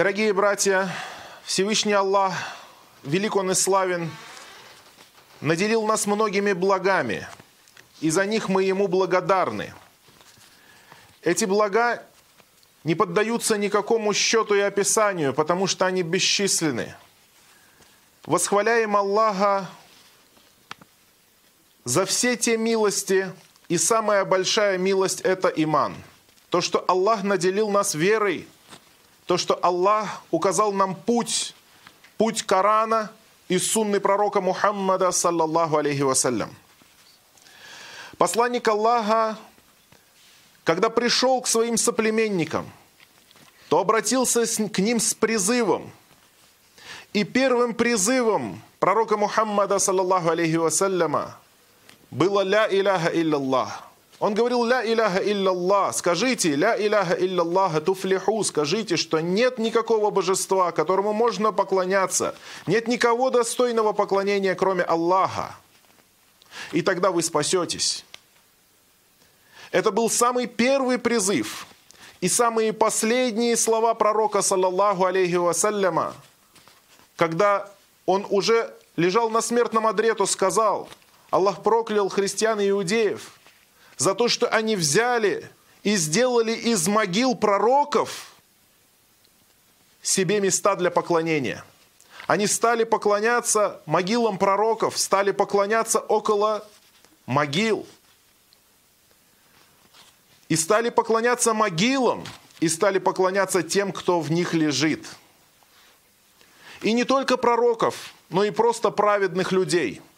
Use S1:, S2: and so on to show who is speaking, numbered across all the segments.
S1: Дорогие братья, Всевышний Аллах, велик Он и славен, наделил нас многими благами, и за них мы Ему благодарны. Эти блага не поддаются никакому счету и описанию, потому что они бесчисленны. Восхваляем Аллаха за все те милости, и самая большая милость – это иман. То, что Аллах наделил нас верой, то, что Аллах указал нам путь, путь Корана и сунны пророка Мухаммада, саллаллаху алейхи вассалям. Посланник Аллаха, когда пришел к своим соплеменникам, то обратился к ним с призывом. И первым призывом пророка Мухаммада, саллаллаху алейхи вассаляма, было «Ля иляха илляллах». Он говорил «Ля иляха илляллах». Скажите «Ля иляха илляллах туфлиху». Скажите, что нет никакого божества, которому можно поклоняться. Нет никого достойного поклонения, кроме Аллаха. И тогда вы спасетесь. Это был самый первый призыв и самые последние слова пророка, саллаллаху алейхи вассаляма, когда он уже лежал на смертном одре, то сказал – Аллах проклял христиан и иудеев за то, что они взяли и сделали из могил пророков себе места для поклонения. Они стали поклоняться могилам пророков, стали поклоняться около могил. И стали поклоняться могилам, и стали поклоняться тем, кто в них лежит. И не только пророков, но и просто праведных людей –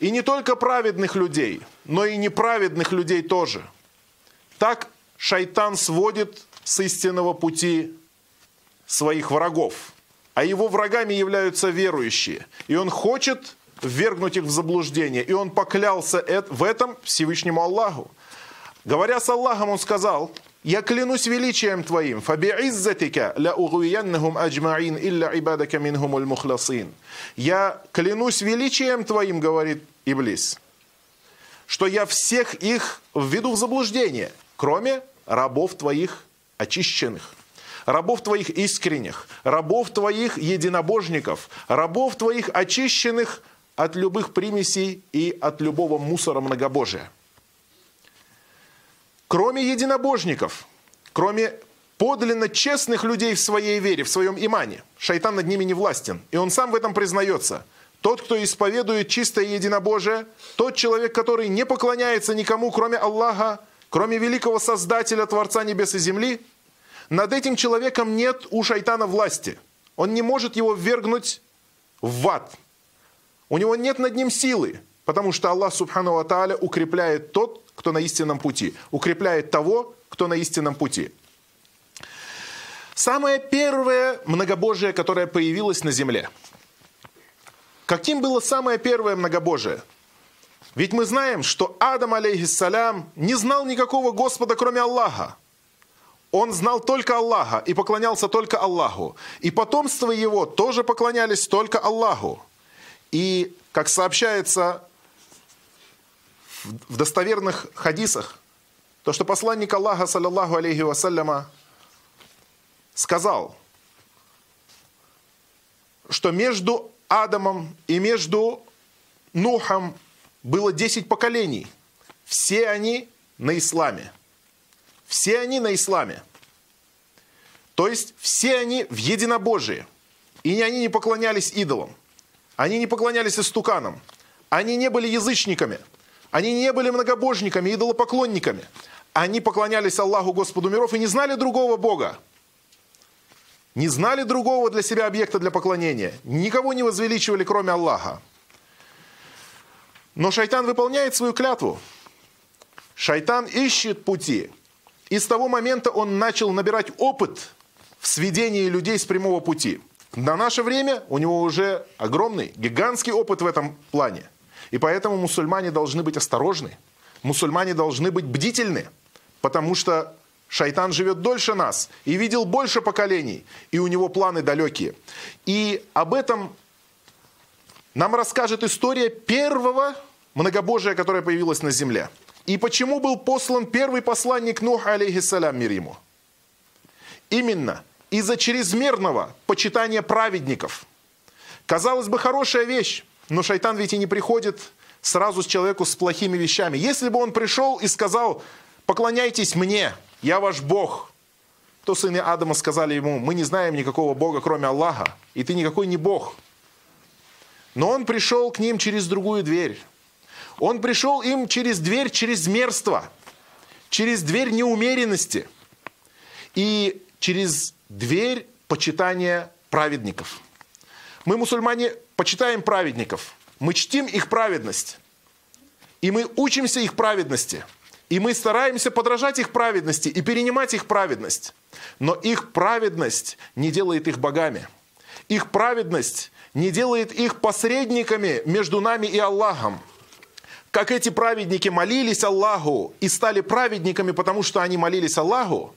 S1: и не только праведных людей, но и неправедных людей тоже. Так шайтан сводит с истинного пути своих врагов. А его врагами являются верующие. И он хочет ввергнуть их в заблуждение. И он поклялся в этом Всевышнему Аллаху. Говоря с Аллахом, он сказал – я клянусь величием Твоим, фаби'иззатика ля угуяннахум аджмаин илля ибадака минхумуль мухласин. Я клянусь величием Твоим, говорит Иблис, что я всех их введу в заблуждение, кроме рабов Твоих очищенных рабов твоих искренних, рабов твоих единобожников, рабов твоих очищенных от любых примесей и от любого мусора многобожия. Кроме единобожников, кроме подлинно честных людей в своей вере, в своем имане, шайтан над ними не властен. И он сам в этом признается. Тот, кто исповедует чистое единобожие, тот человек, который не поклоняется никому, кроме Аллаха, кроме великого Создателя, Творца небес и земли, над этим человеком нет у шайтана власти. Он не может его ввергнуть в ад. У него нет над ним силы, потому что Аллах, субхану ва укрепляет тот, кто на истинном пути, укрепляет того, кто на истинном пути. Самое первое многобожие, которое появилось на земле. Каким было самое первое многобожие? Ведь мы знаем, что Адам, алейхиссалям, не знал никакого Господа, кроме Аллаха. Он знал только Аллаха и поклонялся только Аллаху. И потомство его тоже поклонялись только Аллаху. И, как сообщается в достоверных хадисах, то, что посланник Аллаха, саллиллаху алейхи вассаляма, сказал, что между Адамом и между Нухом было 10 поколений. Все они на исламе. Все они на исламе. То есть все они в единобожии. И они не поклонялись идолам. Они не поклонялись истуканам. Они не были язычниками – они не были многобожниками, идолопоклонниками. Они поклонялись Аллаху Господу миров и не знали другого Бога. Не знали другого для себя объекта для поклонения. Никого не возвеличивали, кроме Аллаха. Но шайтан выполняет свою клятву. Шайтан ищет пути. И с того момента он начал набирать опыт в сведении людей с прямого пути. На наше время у него уже огромный, гигантский опыт в этом плане – и поэтому мусульмане должны быть осторожны, мусульмане должны быть бдительны, потому что шайтан живет дольше нас и видел больше поколений, и у него планы далекие. И об этом нам расскажет история первого многобожия, которое появилось на земле. И почему был послан первый посланник Нух, алейхиссалям, мир ему? Именно из-за чрезмерного почитания праведников. Казалось бы, хорошая вещь, но шайтан ведь и не приходит сразу с человеку с плохими вещами. Если бы он пришел и сказал, поклоняйтесь мне, я ваш Бог, то сыны Адама сказали ему, мы не знаем никакого Бога, кроме Аллаха, и ты никакой не Бог. Но он пришел к ним через другую дверь. Он пришел им через дверь через мерство, через дверь неумеренности и через дверь почитания праведников. Мы, мусульмане, почитаем праведников, мы чтим их праведность, и мы учимся их праведности, и мы стараемся подражать их праведности и перенимать их праведность. Но их праведность не делает их богами. Их праведность не делает их посредниками между нами и Аллахом. Как эти праведники молились Аллаху и стали праведниками, потому что они молились Аллаху,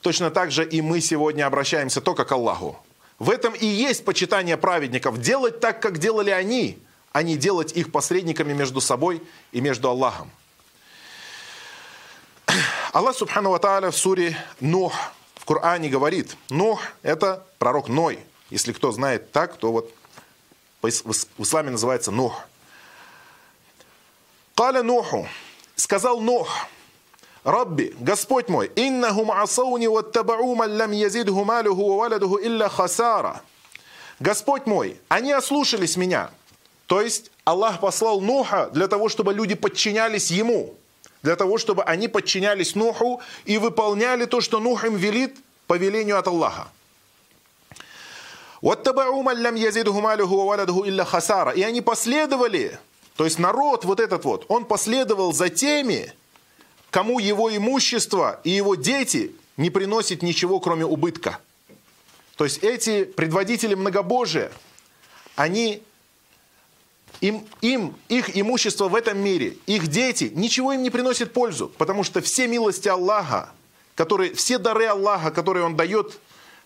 S1: точно так же и мы сегодня обращаемся только к Аллаху. В этом и есть почитание праведников. Делать так, как делали они, а не делать их посредниками между собой и между Аллахом. Аллах Субхану Ва в суре Нух в Коране говорит, Нух – это пророк Ной. Если кто знает так, то вот в исламе называется Нух. Каля Нуху, сказал Нух, Рабби, Господь мой, иннахум асауни ваттабау лям язидху малюху ва валядуху илля хасара. Господь мой, они ослушались меня. То есть Аллах послал Нуха для того, чтобы люди подчинялись ему. Для того, чтобы они подчинялись Нуху и выполняли то, что Нух им велит по велению от Аллаха. И они последовали, то есть народ вот этот вот, он последовал за теми, кому его имущество и его дети не приносят ничего, кроме убытка. То есть эти предводители многобожия, они, им, им, их имущество в этом мире, их дети, ничего им не приносит пользу, потому что все милости Аллаха, которые, все дары Аллаха, которые Он дает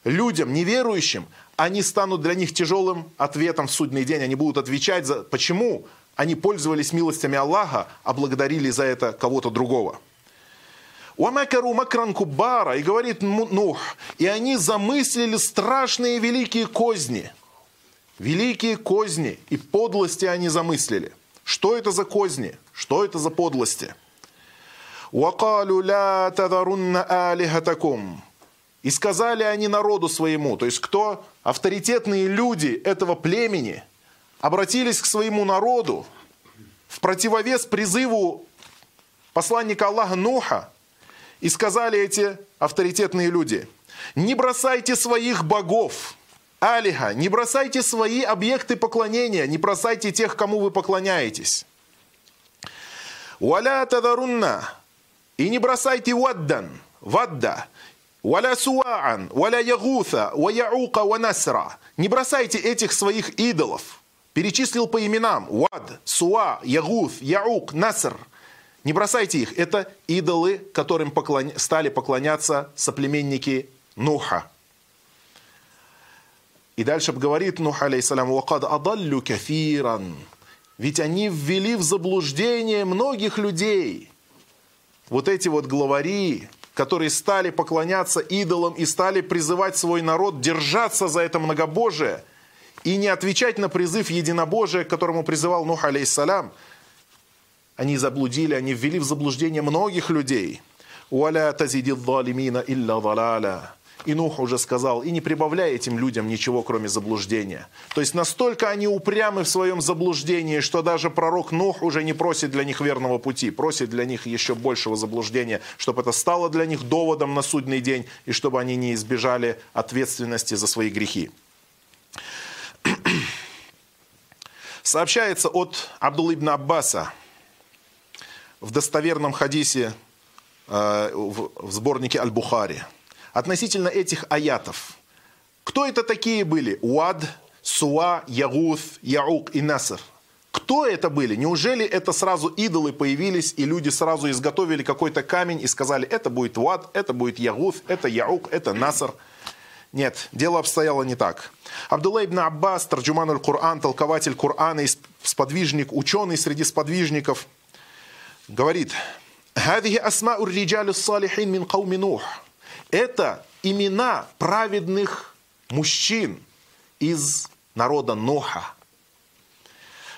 S1: людям, неверующим, они станут для них тяжелым ответом в судный день. Они будут отвечать за почему они пользовались милостями Аллаха, а благодарили за это кого-то другого. «Уамакару макран кубара» и говорит Нух, и они замыслили страшные великие козни. Великие козни и подлости они замыслили. Что это за козни? Что это за подлости? «Уакалю ля тадарунна алихатакум» И сказали они народу своему, то есть кто? Авторитетные люди этого племени обратились к своему народу в противовес призыву посланника Аллаха Нуха, и сказали эти авторитетные люди, не бросайте своих богов, Алиха, не бросайте свои объекты поклонения, не бросайте тех, кому вы поклоняетесь. Валя тадарунна, и не бросайте ваддан, вадда, валя суаан, валя ягуса, ва яука, ва насра. Не бросайте этих своих идолов. Перечислил по именам. Вад, суа, ягуth, яук, наср – не бросайте их. Это идолы, которым поклон... стали поклоняться соплеменники Нуха. И дальше говорит Нух, алейсалям, «Вакад адаллю кафиран». Ведь они ввели в заблуждение многих людей. Вот эти вот главари, которые стали поклоняться идолам и стали призывать свой народ держаться за это многобожие и не отвечать на призыв единобожия, к которому призывал Нух, алейсалям – они заблудили, они ввели в заблуждение многих людей. «Уаля тазиди залимина илля залаля». И Нух уже сказал, и не прибавляй этим людям ничего, кроме заблуждения. То есть настолько они упрямы в своем заблуждении, что даже пророк Нух уже не просит для них верного пути, просит для них еще большего заблуждения, чтобы это стало для них доводом на судный день, и чтобы они не избежали ответственности за свои грехи. Сообщается от Абдул ибн Аббаса, в достоверном хадисе э, в сборнике Аль-Бухари относительно этих аятов. Кто это такие были? Уад, Суа, Ягуth, Яук и Наср. Кто это были? Неужели это сразу идолы появились, и люди сразу изготовили какой-то камень и сказали, это будет Уад, это будет Ягуth, это Яук, это Наср? Нет, дело обстояло не так. Абдулла ибн Аббас, Тарджуман аль-Кур'ан, толкователь Кур'ана, сподвижник, ученый среди сподвижников – говорит, «Хадихи асмау риджалю салихин мин кауми Нух». Это имена праведных мужчин из народа Ноха.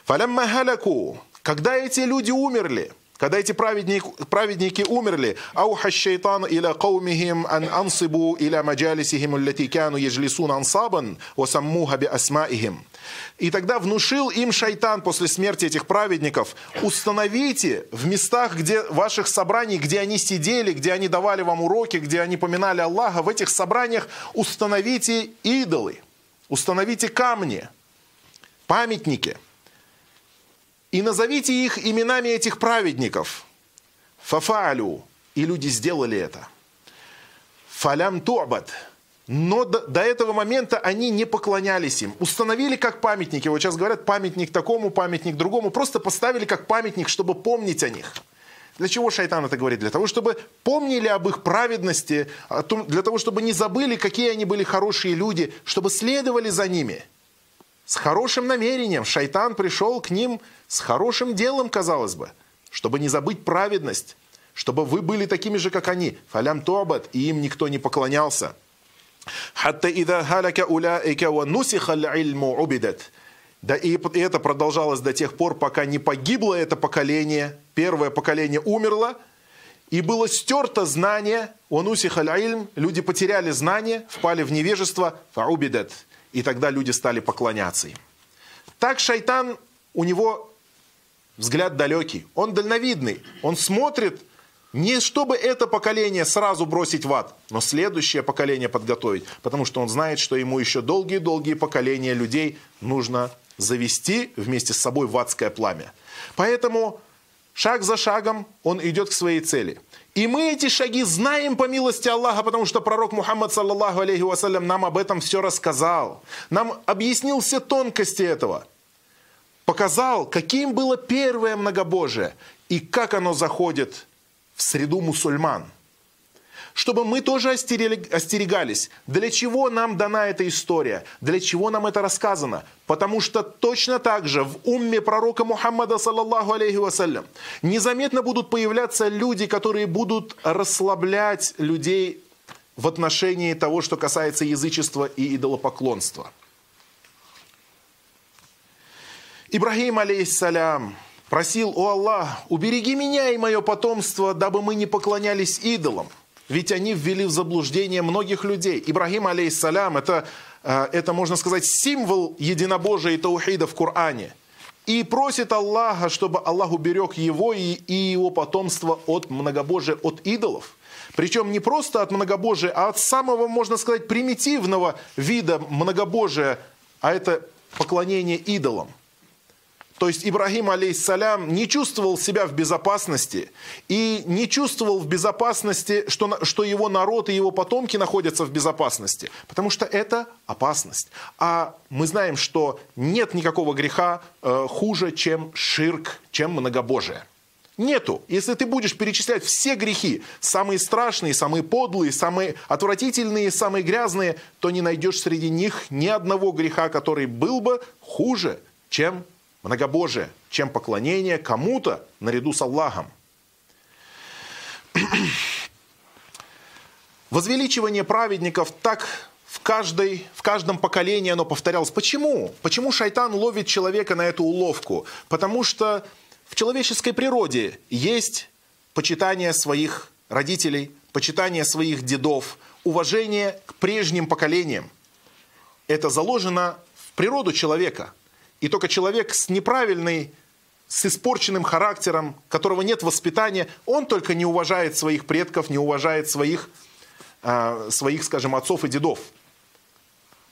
S1: Фалямма халяку, когда эти люди умерли, когда эти праведники, праведники умерли, ауха шайтан иля каумихим ан ансибу иля маджалисихим аллати кану яджлисун ансабан васаммуха би асмаихим. И тогда внушил им шайтан после смерти этих праведников, установите в местах, где ваших собраний, где они сидели, где они давали вам уроки, где они поминали Аллаха, в этих собраниях установите идолы, установите камни, памятники – и назовите их именами этих праведников. Фафалю. И люди сделали это. Фалям ту'бат. Но до, до этого момента они не поклонялись им. Установили как памятники. Вот сейчас говорят памятник такому, памятник другому. Просто поставили как памятник, чтобы помнить о них. Для чего шайтан это говорит? Для того, чтобы помнили об их праведности, для того, чтобы не забыли, какие они были хорошие люди, чтобы следовали за ними. С хорошим намерением шайтан пришел к ним с хорошим делом, казалось бы, чтобы не забыть праведность, чтобы вы были такими же, как они. Фалям тобат, и им никто не поклонялся. Хатта ида халяка уляика ва нусихал ильму убидат. Да и это продолжалось до тех пор, пока не погибло это поколение, первое поколение умерло, и было стерто знание, онусихаль ильм, люди потеряли знание, впали в невежество, фаубидат, и тогда люди стали поклоняться им. Так шайтан, у него взгляд далекий, он дальновидный, он смотрит не чтобы это поколение сразу бросить в ад, но следующее поколение подготовить, потому что он знает, что ему еще долгие-долгие поколения людей нужно завести вместе с собой в адское пламя. Поэтому шаг за шагом он идет к своей цели. И мы эти шаги знаем по милости Аллаха, потому что пророк Мухаммад, саллаллаху алейхи вассалям, нам об этом все рассказал. Нам объяснил все тонкости этого показал, каким было первое многобожие и как оно заходит в среду мусульман. Чтобы мы тоже остерегались, для чего нам дана эта история, для чего нам это рассказано. Потому что точно так же в умме пророка Мухаммада, саллаллаху алейхи вассалям, незаметно будут появляться люди, которые будут расслаблять людей в отношении того, что касается язычества и идолопоклонства – Ибрагим, алейхиссалям, просил, о Аллах, убереги меня и мое потомство, дабы мы не поклонялись идолам. Ведь они ввели в заблуждение многих людей. Ибрагим, алейхиссалям, это, э, это, можно сказать, символ единобожия и таухида в Коране. И просит Аллаха, чтобы Аллах уберег его и, и его потомство от многобожия, от идолов. Причем не просто от многобожия, а от самого, можно сказать, примитивного вида многобожия, а это поклонение идолам. То есть Ибрагим, алейхиссалям, не чувствовал себя в безопасности и не чувствовал в безопасности, что, что его народ и его потомки находятся в безопасности, потому что это опасность. А мы знаем, что нет никакого греха э, хуже, чем ширк, чем многобожие. Нету. Если ты будешь перечислять все грехи, самые страшные, самые подлые, самые отвратительные, самые грязные, то не найдешь среди них ни одного греха, который был бы хуже, чем многобожие, чем поклонение кому-то наряду с Аллахом. Возвеличивание праведников так в, каждой, в каждом поколении оно повторялось. Почему? Почему шайтан ловит человека на эту уловку? Потому что в человеческой природе есть почитание своих родителей, почитание своих дедов, уважение к прежним поколениям. Это заложено в природу человека – и только человек с неправильной, с испорченным характером, которого нет воспитания, он только не уважает своих предков, не уважает своих, э, своих скажем, отцов и дедов.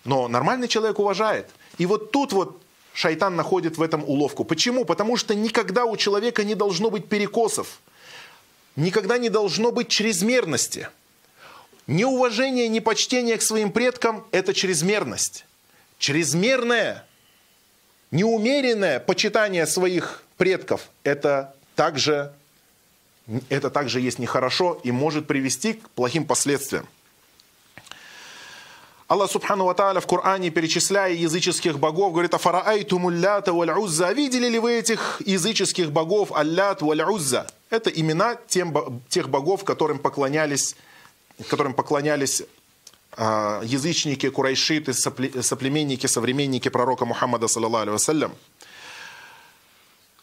S1: Но нормальный человек уважает. И вот тут вот шайтан находит в этом уловку. Почему? Потому что никогда у человека не должно быть перекосов. Никогда не должно быть чрезмерности. Неуважение, непочтение к своим предкам – это чрезмерность. Чрезмерное Неумеренное почитание своих предков – это также, это также есть нехорошо и может привести к плохим последствиям. Аллах Субхану Ва Тааля в Коране, перечисляя языческих богов, говорит, «Афараайтумуллята валь узза». Видели ли вы этих языческих богов, аллят валь узза? Это имена тем, тех богов, которым поклонялись, которым поклонялись язычники, курайшиты, соплеменники, современники пророка Мухаммада, саллаллаху алейhi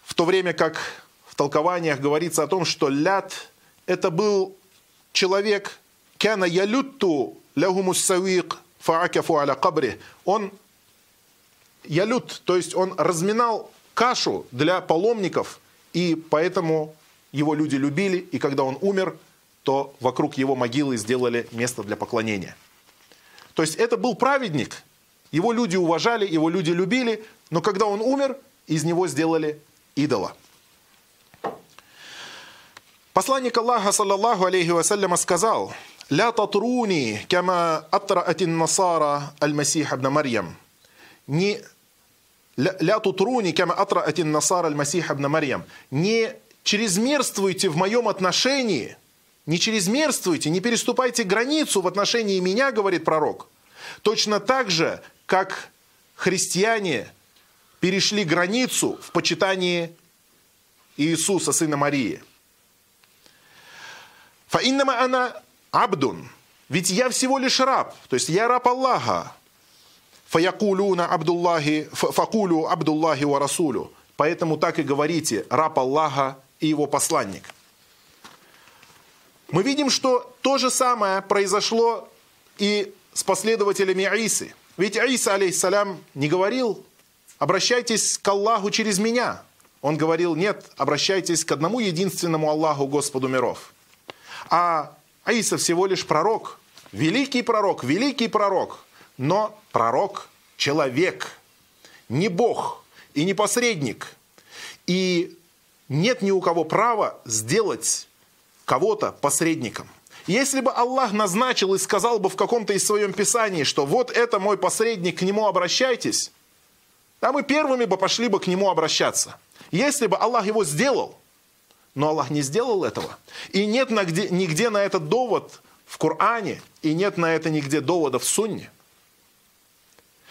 S1: в то время как в толкованиях говорится о том, что ляд – это был человек, кяна ялютту лягумус савик фаакафу аля кабри. Он ялют, то есть он разминал кашу для паломников, и поэтому его люди любили, и когда он умер, то вокруг его могилы сделали место для поклонения. То есть это был праведник, его люди уважали, его люди любили, но когда он умер, из него сделали идола. Посланник Аллаха, саллаллаху алейхи вассаляма, сказал, «Ля татруни, кама атраатин насара аль-Масих ибн Марьям». Не «Ля тутруни, кама атраатин насара аль-Масих ибн Марьям». Не чрезмерствуйте в моем отношении, не чрезмерствуйте, не переступайте границу в отношении меня, говорит пророк. Точно так же, как христиане перешли границу в почитании Иисуса, сына Марии. Фаиннама она абдун. Ведь я всего лишь раб, то есть я раб Аллаха. Фаякулюна Абдуллахи, факулю Абдуллахи ва Расулю. Поэтому так и говорите, раб Аллаха и его посланник. Мы видим, что то же самое произошло и с последователями Исы. Ведь Иса, алейхиссалям, не говорил, обращайтесь к Аллаху через меня. Он говорил, нет, обращайтесь к одному единственному Аллаху, Господу миров. А Иса всего лишь пророк, великий пророк, великий пророк, но пророк – человек, не Бог и не посредник. И нет ни у кого права сделать кого-то посредником. Если бы Аллах назначил и сказал бы в каком-то из своем писании, что вот это мой посредник, к нему обращайтесь, а мы первыми бы пошли бы к нему обращаться. Если бы Аллах его сделал, но Аллах не сделал этого, и нет нигде, нигде на этот довод в Коране, и нет на это нигде довода в Сунне.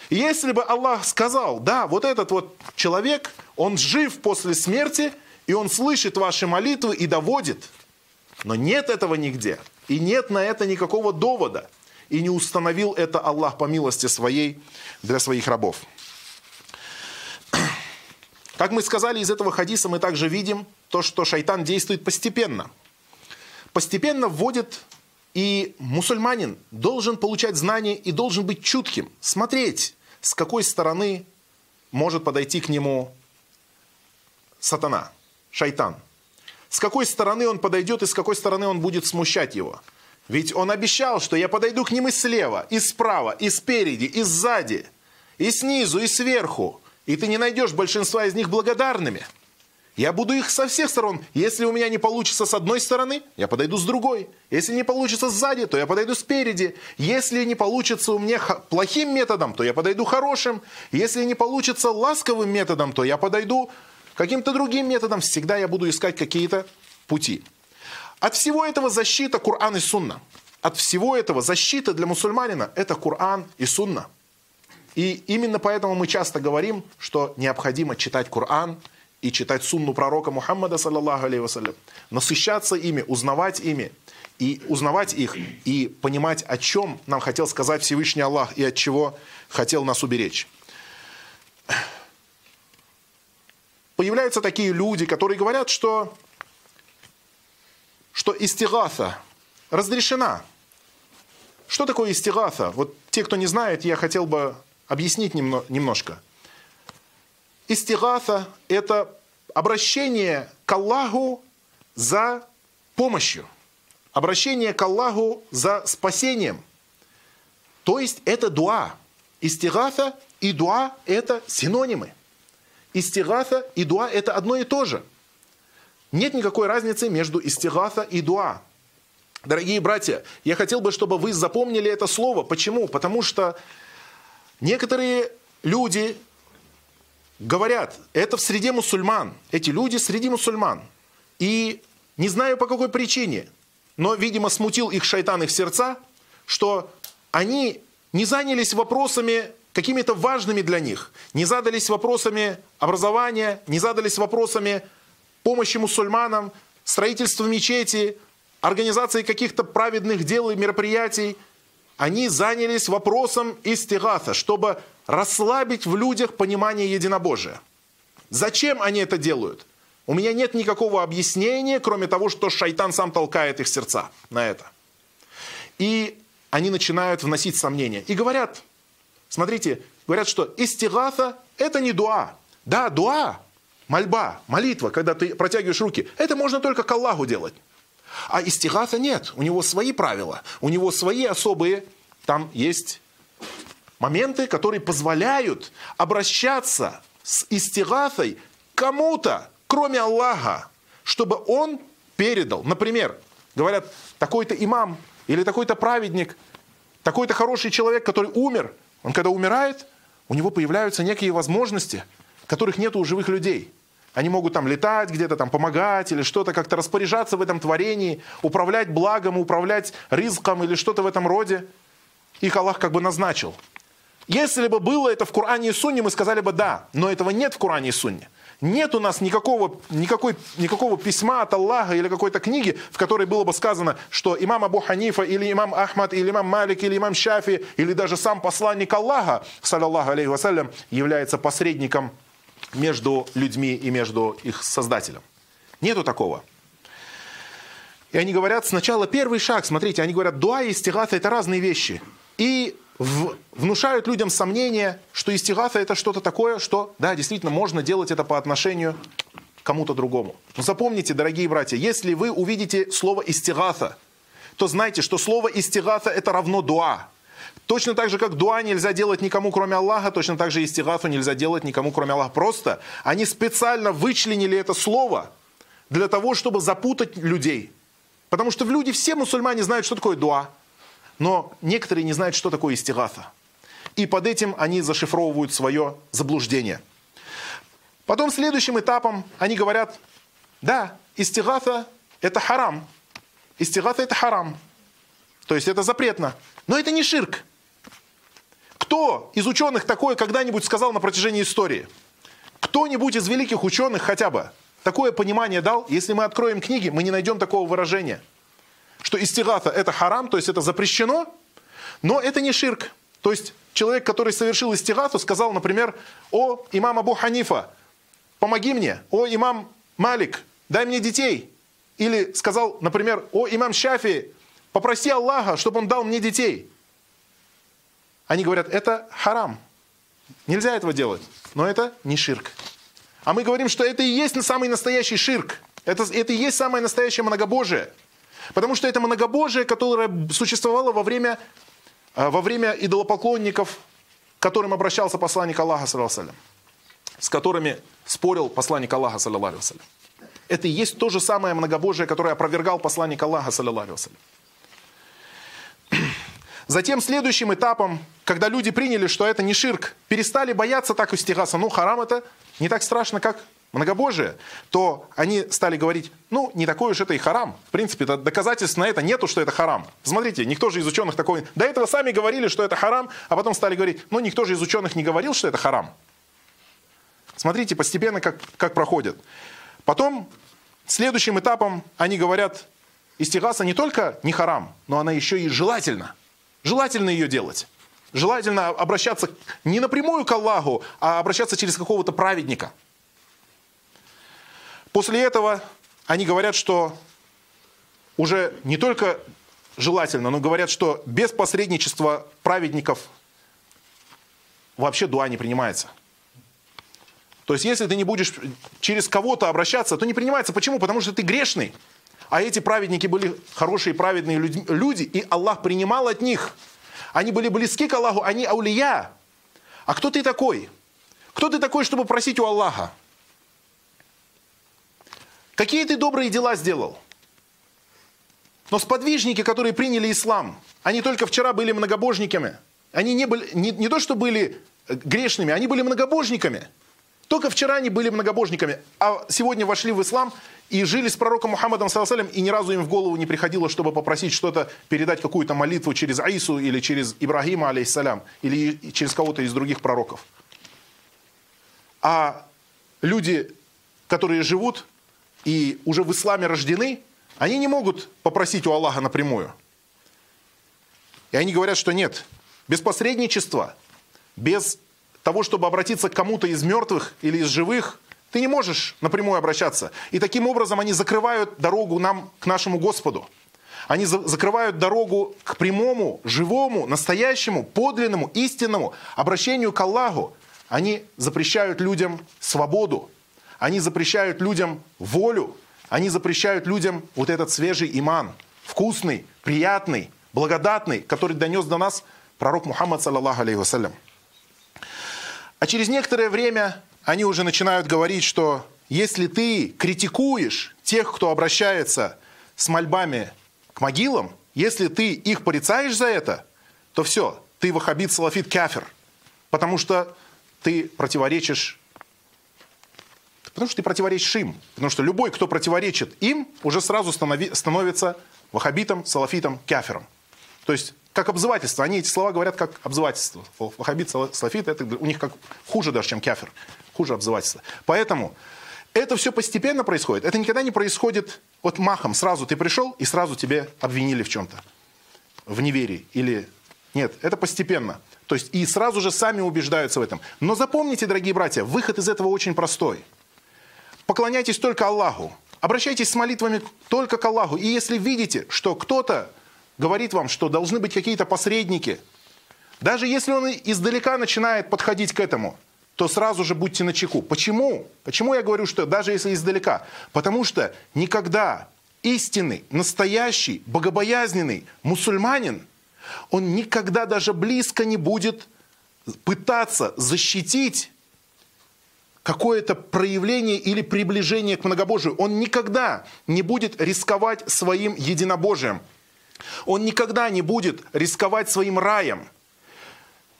S1: Если бы Аллах сказал, да, вот этот вот человек, он жив после смерти, и он слышит ваши молитвы и доводит, но нет этого нигде, и нет на это никакого довода, и не установил это Аллах по милости своей для своих рабов. Как мы сказали, из этого хадиса мы также видим то, что шайтан действует постепенно. Постепенно вводит и мусульманин должен получать знания и должен быть чутким, смотреть, с какой стороны может подойти к нему сатана, шайтан. С какой стороны он подойдет и с какой стороны он будет смущать его. Ведь он обещал, что я подойду к ним и слева, и справа, и спереди, и сзади, и снизу, и сверху и ты не найдешь большинства из них благодарными. Я буду их со всех сторон. Если у меня не получится с одной стороны, я подойду с другой. Если не получится сзади, то я подойду спереди. Если не получится у меня плохим методом, то я подойду хорошим. Если не получится ласковым методом, то я подойду каким-то другим методом. Всегда я буду искать какие-то пути. От всего этого защита Кур'ан и Сунна. От всего этого защита для мусульманина – это Кур'ан и Сунна. И именно поэтому мы часто говорим, что необходимо читать Коран и читать сунну пророка Мухаммада, саллаллаху алейhi вассалям, насыщаться ими, узнавать ими, и узнавать их, и понимать, о чем нам хотел сказать Всевышний Аллах и от чего хотел нас уберечь. Появляются такие люди, которые говорят, что, что истигаса разрешена. Что такое истигаса? Вот те, кто не знает, я хотел бы объяснить немножко. Истигата – это обращение к Аллаху за помощью, обращение к Аллаху за спасением. То есть это дуа. Истигата и дуа – это синонимы. Истигата и дуа – это одно и то же. Нет никакой разницы между истигата и дуа. Дорогие братья, я хотел бы, чтобы вы запомнили это слово. Почему? Потому что Некоторые люди говорят, это в среде мусульман, эти люди среди мусульман. И не знаю по какой причине, но, видимо, смутил их шайтан их сердца, что они не занялись вопросами какими-то важными для них, не задались вопросами образования, не задались вопросами помощи мусульманам, строительства мечети, организации каких-то праведных дел и мероприятий, они занялись вопросом истигата, чтобы расслабить в людях понимание единобожия. Зачем они это делают? У меня нет никакого объяснения, кроме того, что шайтан сам толкает их сердца на это. И они начинают вносить сомнения. И говорят, смотрите, говорят, что истигата – это не дуа. Да, дуа, мольба, молитва, когда ты протягиваешь руки, это можно только к Аллаху делать. А истигата нет, у него свои правила, у него свои особые, там есть моменты, которые позволяют обращаться с истигатой кому-то, кроме Аллаха, чтобы он передал. Например, говорят, такой-то имам или такой-то праведник, такой-то хороший человек, который умер, он когда умирает, у него появляются некие возможности, которых нет у живых людей. Они могут там летать, где-то там помогать или что-то, как-то распоряжаться в этом творении, управлять благом, управлять ризком или что-то в этом роде. Их Аллах как бы назначил. Если бы было это в Коране и Сунне, мы сказали бы да, но этого нет в Коране и Сунне. Нет у нас никакого, никакой, никакого письма от Аллаха или какой-то книги, в которой было бы сказано, что имам Абу Ханифа, или имам Ахмад, или имам Малик, или имам Шафи, или даже сам посланник Аллаха, саллаллаху алейхи вассалям, является посредником между людьми и между их создателем. Нету такого. И они говорят, сначала первый шаг, смотрите, они говорят, дуа и истигата это разные вещи. И в, внушают людям сомнение, что истигата это что-то такое, что, да, действительно, можно делать это по отношению к кому-то другому. Но запомните, дорогие братья, если вы увидите слово истигата, то знайте, что слово истигата это равно дуа. Точно так же, как дуа нельзя делать никому, кроме Аллаха, точно так же истигату нельзя делать никому, кроме Аллаха. Просто они специально вычленили это слово для того, чтобы запутать людей. Потому что в люди все мусульмане знают, что такое дуа. Но некоторые не знают, что такое истигата. И под этим они зашифровывают свое заблуждение. Потом следующим этапом они говорят, да, истигата это харам. Истигата это харам. То есть это запретно. Но это не ширк. Кто из ученых такое когда-нибудь сказал на протяжении истории? Кто-нибудь из великих ученых хотя бы такое понимание дал? Если мы откроем книги, мы не найдем такого выражения. Что истигата это харам, то есть это запрещено, но это не ширк. То есть человек, который совершил истигату, сказал, например, о имам Абу Ханифа, помоги мне, о имам Малик, дай мне детей. Или сказал, например, о имам Шафи, попроси Аллаха, чтобы он дал мне детей. Они говорят, это харам. Нельзя этого делать. Но это не ширк. А мы говорим, что это и есть самый настоящий ширк. Это, это и есть самое настоящее многобожие. Потому что это многобожие, которое существовало во время, э, во время идолопоклонников, к которым обращался посланник Аллаха, саллиллаху с которыми спорил посланник Аллаха, саллиллаху Это и есть то же самое многобожие, которое опровергал посланник Аллаха, саллиллаху Затем следующим этапом, когда люди приняли, что это не ширк, перестали бояться так истигаса, ну харам это не так страшно, как многобожие, то они стали говорить, ну, не такой уж это и харам. В принципе, доказательств на это нету, что это харам. Смотрите, никто же из ученых такой... До этого сами говорили, что это харам, а потом стали говорить, ну, никто же из ученых не говорил, что это харам. Смотрите постепенно, как, как проходит. Потом, следующим этапом, они говорят, истигаса не только не харам, но она еще и желательна. Желательно ее делать. Желательно обращаться не напрямую к Аллаху, а обращаться через какого-то праведника. После этого они говорят, что уже не только желательно, но говорят, что без посредничества праведников вообще дуа не принимается. То есть, если ты не будешь через кого-то обращаться, то не принимается. Почему? Потому что ты грешный. А эти праведники были хорошие праведные люди, и Аллах принимал от них. Они были близки к Аллаху, они аулия. А кто ты такой? Кто ты такой, чтобы просить у Аллаха? Какие ты добрые дела сделал? Но сподвижники, которые приняли ислам, они только вчера были многобожниками. Они не, были, не, не то, что были грешными, они были многобожниками. Только вчера они были многобожниками, а сегодня вошли в ислам и жили с пророком Мухаммадом саллаллаху и ни разу им в голову не приходило, чтобы попросить что-то, передать какую-то молитву через Аису или через Ибрагима, алейхиссалям, или через кого-то из других пророков. А люди, которые живут и уже в исламе рождены, они не могут попросить у Аллаха напрямую. И они говорят, что нет, без посредничества, без того, чтобы обратиться к кому-то из мертвых или из живых, ты не можешь напрямую обращаться. И таким образом они закрывают дорогу нам, к нашему Господу. Они за закрывают дорогу к прямому, живому, настоящему, подлинному, истинному обращению к Аллаху. Они запрещают людям свободу. Они запрещают людям волю. Они запрещают людям вот этот свежий иман. Вкусный, приятный, благодатный, который донес до нас пророк Мухаммад, саллаллаху алейхи вассалям. А через некоторое время они уже начинают говорить, что если ты критикуешь тех, кто обращается с мольбами к могилам, если ты их порицаешь за это, то все, ты вахабит, салафит, кафир. Потому что ты противоречишь Потому что ты противоречишь им. Потому что любой, кто противоречит им, уже сразу станови, становится вахабитом, салафитом, кафером. То есть, как обзывательство. Они эти слова говорят как обзывательство. Вахабит, салафит, это у них как хуже даже, чем кафер. Хуже обзывательство. Поэтому это все постепенно происходит. Это никогда не происходит вот махом. Сразу ты пришел, и сразу тебе обвинили в чем-то. В неверии. Или нет, это постепенно. То есть и сразу же сами убеждаются в этом. Но запомните, дорогие братья, выход из этого очень простой. Поклоняйтесь только Аллаху. Обращайтесь с молитвами только к Аллаху. И если видите, что кто-то говорит вам, что должны быть какие-то посредники, даже если он издалека начинает подходить к этому, то сразу же будьте на чеку. Почему? Почему я говорю, что даже если издалека? Потому что никогда истинный, настоящий, богобоязненный мусульманин, он никогда даже близко не будет пытаться защитить какое-то проявление или приближение к многобожию. Он никогда не будет рисковать своим единобожием. Он никогда не будет рисковать своим раем.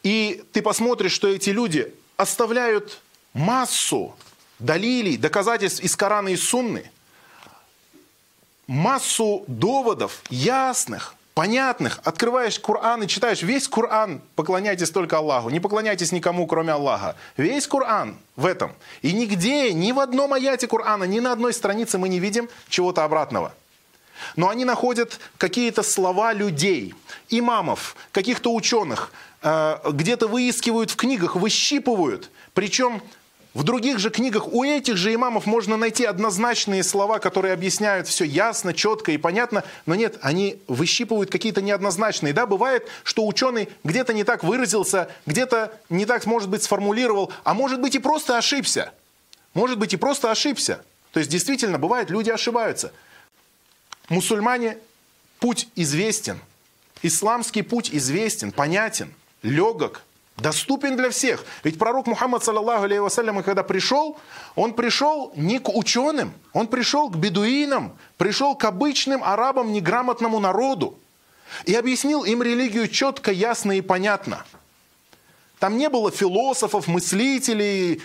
S1: И ты посмотришь, что эти люди оставляют массу далилей, доказательств из Корана и Сунны, массу доводов ясных, понятных. Открываешь Коран и читаешь весь Коран, поклоняйтесь только Аллаху, не поклоняйтесь никому, кроме Аллаха. Весь Коран в этом. И нигде, ни в одном аяте Корана, ни на одной странице мы не видим чего-то обратного. Но они находят какие-то слова людей, имамов, каких-то ученых, э, где-то выискивают в книгах, выщипывают. Причем в других же книгах у этих же имамов можно найти однозначные слова, которые объясняют все ясно, четко и понятно, но нет, они выщипывают какие-то неоднозначные. Да, бывает, что ученый где-то не так выразился, где-то не так, может быть, сформулировал, а может быть и просто ошибся. Может быть и просто ошибся. То есть действительно, бывает, люди ошибаются. Мусульмане, путь известен. Исламский путь известен, понятен, легок, доступен для всех. Ведь пророк Мухаммад, саллаллаху алейhi вассалям, когда пришел, он пришел не к ученым, он пришел к бедуинам, пришел к обычным арабам, неграмотному народу. И объяснил им религию четко, ясно и понятно. Там не было философов, мыслителей,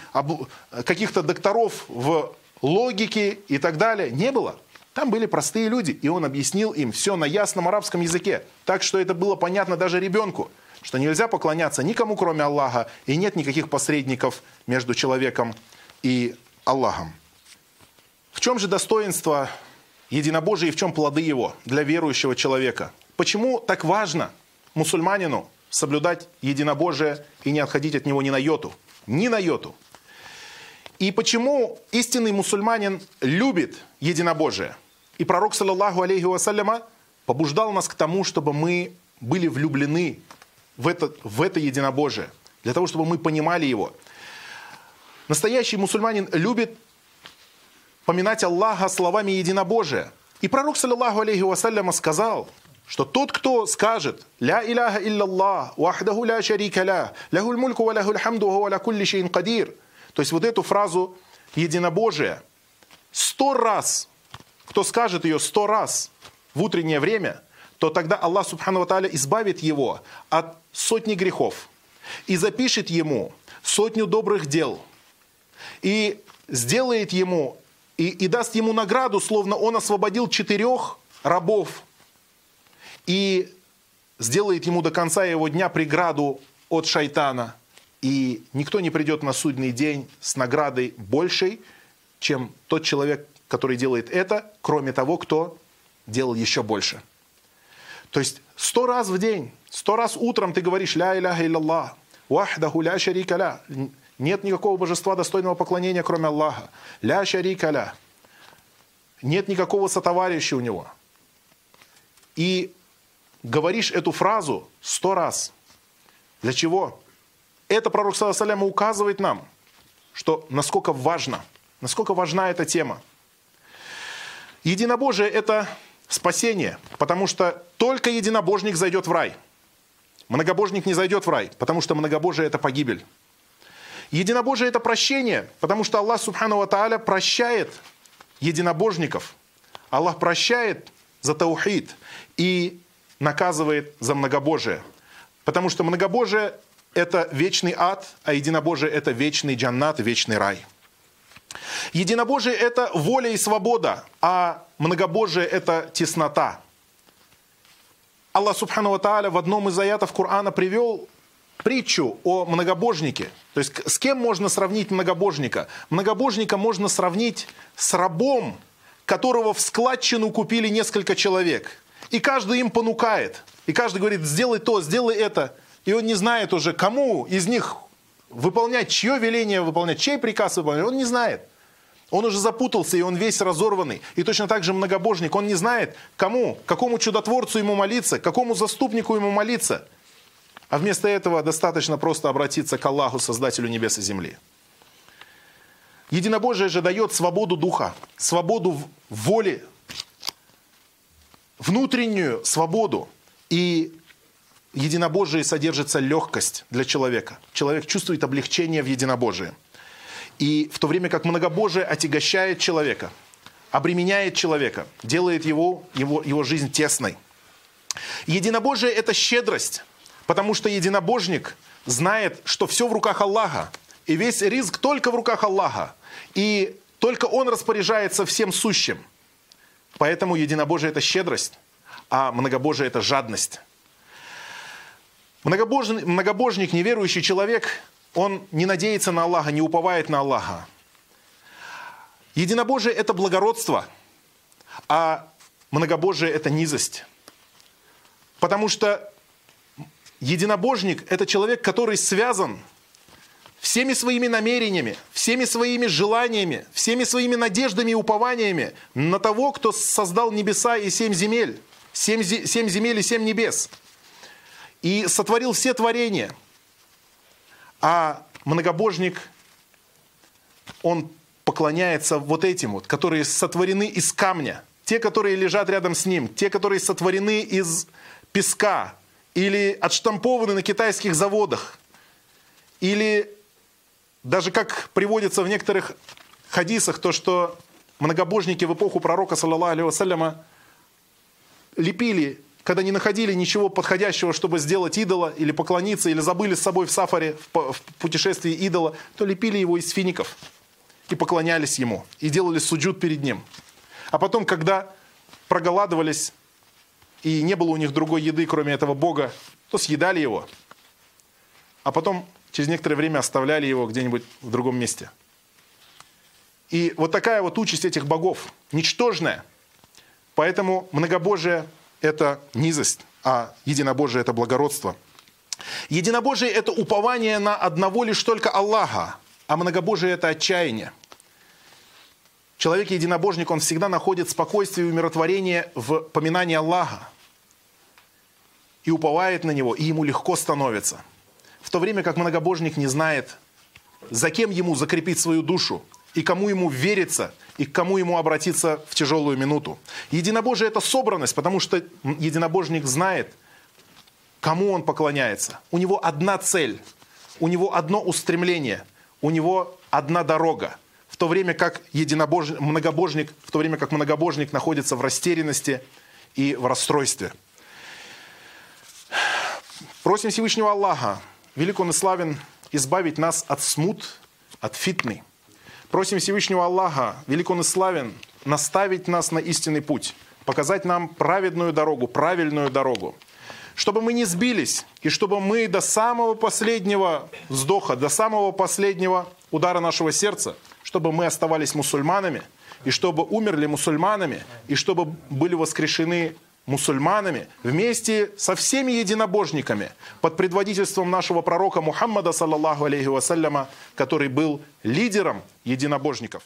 S1: каких-то докторов в логике и так далее. Не было. Там были простые люди, и он объяснил им все на ясном арабском языке, так что это было понятно даже ребенку что нельзя поклоняться никому, кроме Аллаха, и нет никаких посредников между человеком и Аллахом. В чем же достоинство единобожия и в чем плоды его для верующего человека? Почему так важно мусульманину соблюдать единобожие и не отходить от него ни на йоту? Ни на йоту. И почему истинный мусульманин любит единобожие? И пророк, саллаллаху алейхи вассаляма, побуждал нас к тому, чтобы мы были влюблены в это, в это единобожие, для того, чтобы мы понимали его. Настоящий мусульманин любит поминать Аллаха словами единобожия. И пророк, саллиллаху алейхи вассаляма, сказал, что тот, кто скажет «Ля иляха илляллах, вахдаху ля шарика ля, ляхуль мульку ва ляхуль хамду ва ля кулли шейн кадир». То есть вот эту фразу единобожия сто раз, кто скажет ее сто раз в утреннее время – то тогда Аллах Субхану Тааля избавит его от сотни грехов и запишет ему сотню добрых дел и сделает ему и, и даст ему награду, словно он освободил четырех рабов и сделает ему до конца его дня преграду от шайтана. И никто не придет на судный день с наградой большей, чем тот человек, который делает это, кроме того, кто делал еще больше. То есть сто раз в день Сто раз утром ты говоришь «Ля иляха илляллах», «Вахдаху ля шарика ля». Нет никакого божества достойного поклонения, кроме Аллаха. «Ля шарика ля». Нет никакого сотоварища у него. И говоришь эту фразу сто раз. Для чего? Это пророк, салям, указывает нам, что насколько важно, насколько важна эта тема. Единобожие – это спасение, потому что только единобожник зайдет в рай. Многобожник не зайдет в рай, потому что многобожие – это погибель. Единобожие – это прощение, потому что Аллах, Субхану Тааля, прощает единобожников. Аллах прощает за таухид и наказывает за многобожие. Потому что многобожие – это вечный ад, а единобожие – это вечный джаннат, вечный рай. Единобожие – это воля и свобода, а многобожие – это теснота. Аллах Субхану Тааля в одном из аятов Корана привел притчу о многобожнике. То есть с кем можно сравнить многобожника? Многобожника можно сравнить с рабом, которого в складчину купили несколько человек. И каждый им понукает. И каждый говорит, сделай то, сделай это. И он не знает уже, кому из них выполнять, чье веление выполнять, чей приказ выполнять. Он не знает. Он уже запутался, и он весь разорванный. И точно так же многобожник, он не знает, кому, какому чудотворцу ему молиться, какому заступнику ему молиться. А вместо этого достаточно просто обратиться к Аллаху, Создателю небес и земли. Единобожие же дает свободу духа, свободу воли, внутреннюю свободу. И единобожие содержится легкость для человека. Человек чувствует облегчение в единобожии. И в то время как многобожие отягощает человека, обременяет человека, делает его, его, его жизнь тесной. Единобожие – это щедрость, потому что единобожник знает, что все в руках Аллаха, и весь риск только в руках Аллаха, и только Он распоряжается всем сущим. Поэтому единобожие – это щедрость, а многобожие – это жадность. Многобожник, многобожник, неверующий человек он не надеется на Аллаха, не уповает на Аллаха. Единобожие – это благородство, а многобожие – это низость. Потому что единобожник – это человек, который связан всеми своими намерениями, всеми своими желаниями, всеми своими надеждами и упованиями на того, кто создал небеса и семь земель, семь, земель и семь небес, и сотворил все творения – а многобожник, он поклоняется вот этим вот, которые сотворены из камня. Те, которые лежат рядом с ним, те, которые сотворены из песка или отштампованы на китайских заводах. Или даже как приводится в некоторых хадисах, то, что многобожники в эпоху пророка, саллаллаху алейhi лепили когда не находили ничего подходящего, чтобы сделать идола или поклониться, или забыли с собой в сафаре, в путешествии идола, то лепили его из фиников и поклонялись ему, и делали суджут перед ним. А потом, когда проголадывались, и не было у них другой еды, кроме этого бога, то съедали его. А потом через некоторое время оставляли его где-нибудь в другом месте. И вот такая вот участь этих богов, ничтожная. Поэтому многобожие – это низость, а единобожие – это благородство. Единобожие – это упование на одного лишь только Аллаха, а многобожие – это отчаяние. Человек-единобожник, он всегда находит спокойствие и умиротворение в поминании Аллаха и уповает на Него, и ему легко становится. В то время как многобожник не знает, за кем ему закрепить свою душу, и кому ему верится, и к кому ему обратиться в тяжелую минуту. Единобожие – это собранность, потому что единобожник знает, кому он поклоняется. У него одна цель, у него одно устремление, у него одна дорога. В то время как единобож... многобожник, в то время как многобожник находится в растерянности и в расстройстве. Просим Всевышнего Аллаха, велик он и славен, избавить нас от смут, от фитны – Просим Всевышнего Аллаха, велик Он и славен, наставить нас на истинный путь, показать нам праведную дорогу, правильную дорогу. Чтобы мы не сбились, и чтобы мы до самого последнего вздоха, до самого последнего удара нашего сердца, чтобы мы оставались мусульманами, и чтобы умерли мусульманами, и чтобы были воскрешены мусульманами, вместе со всеми единобожниками, под предводительством нашего пророка Мухаммада, саллаллаху алейхи вассаляма, который был лидером единобожников.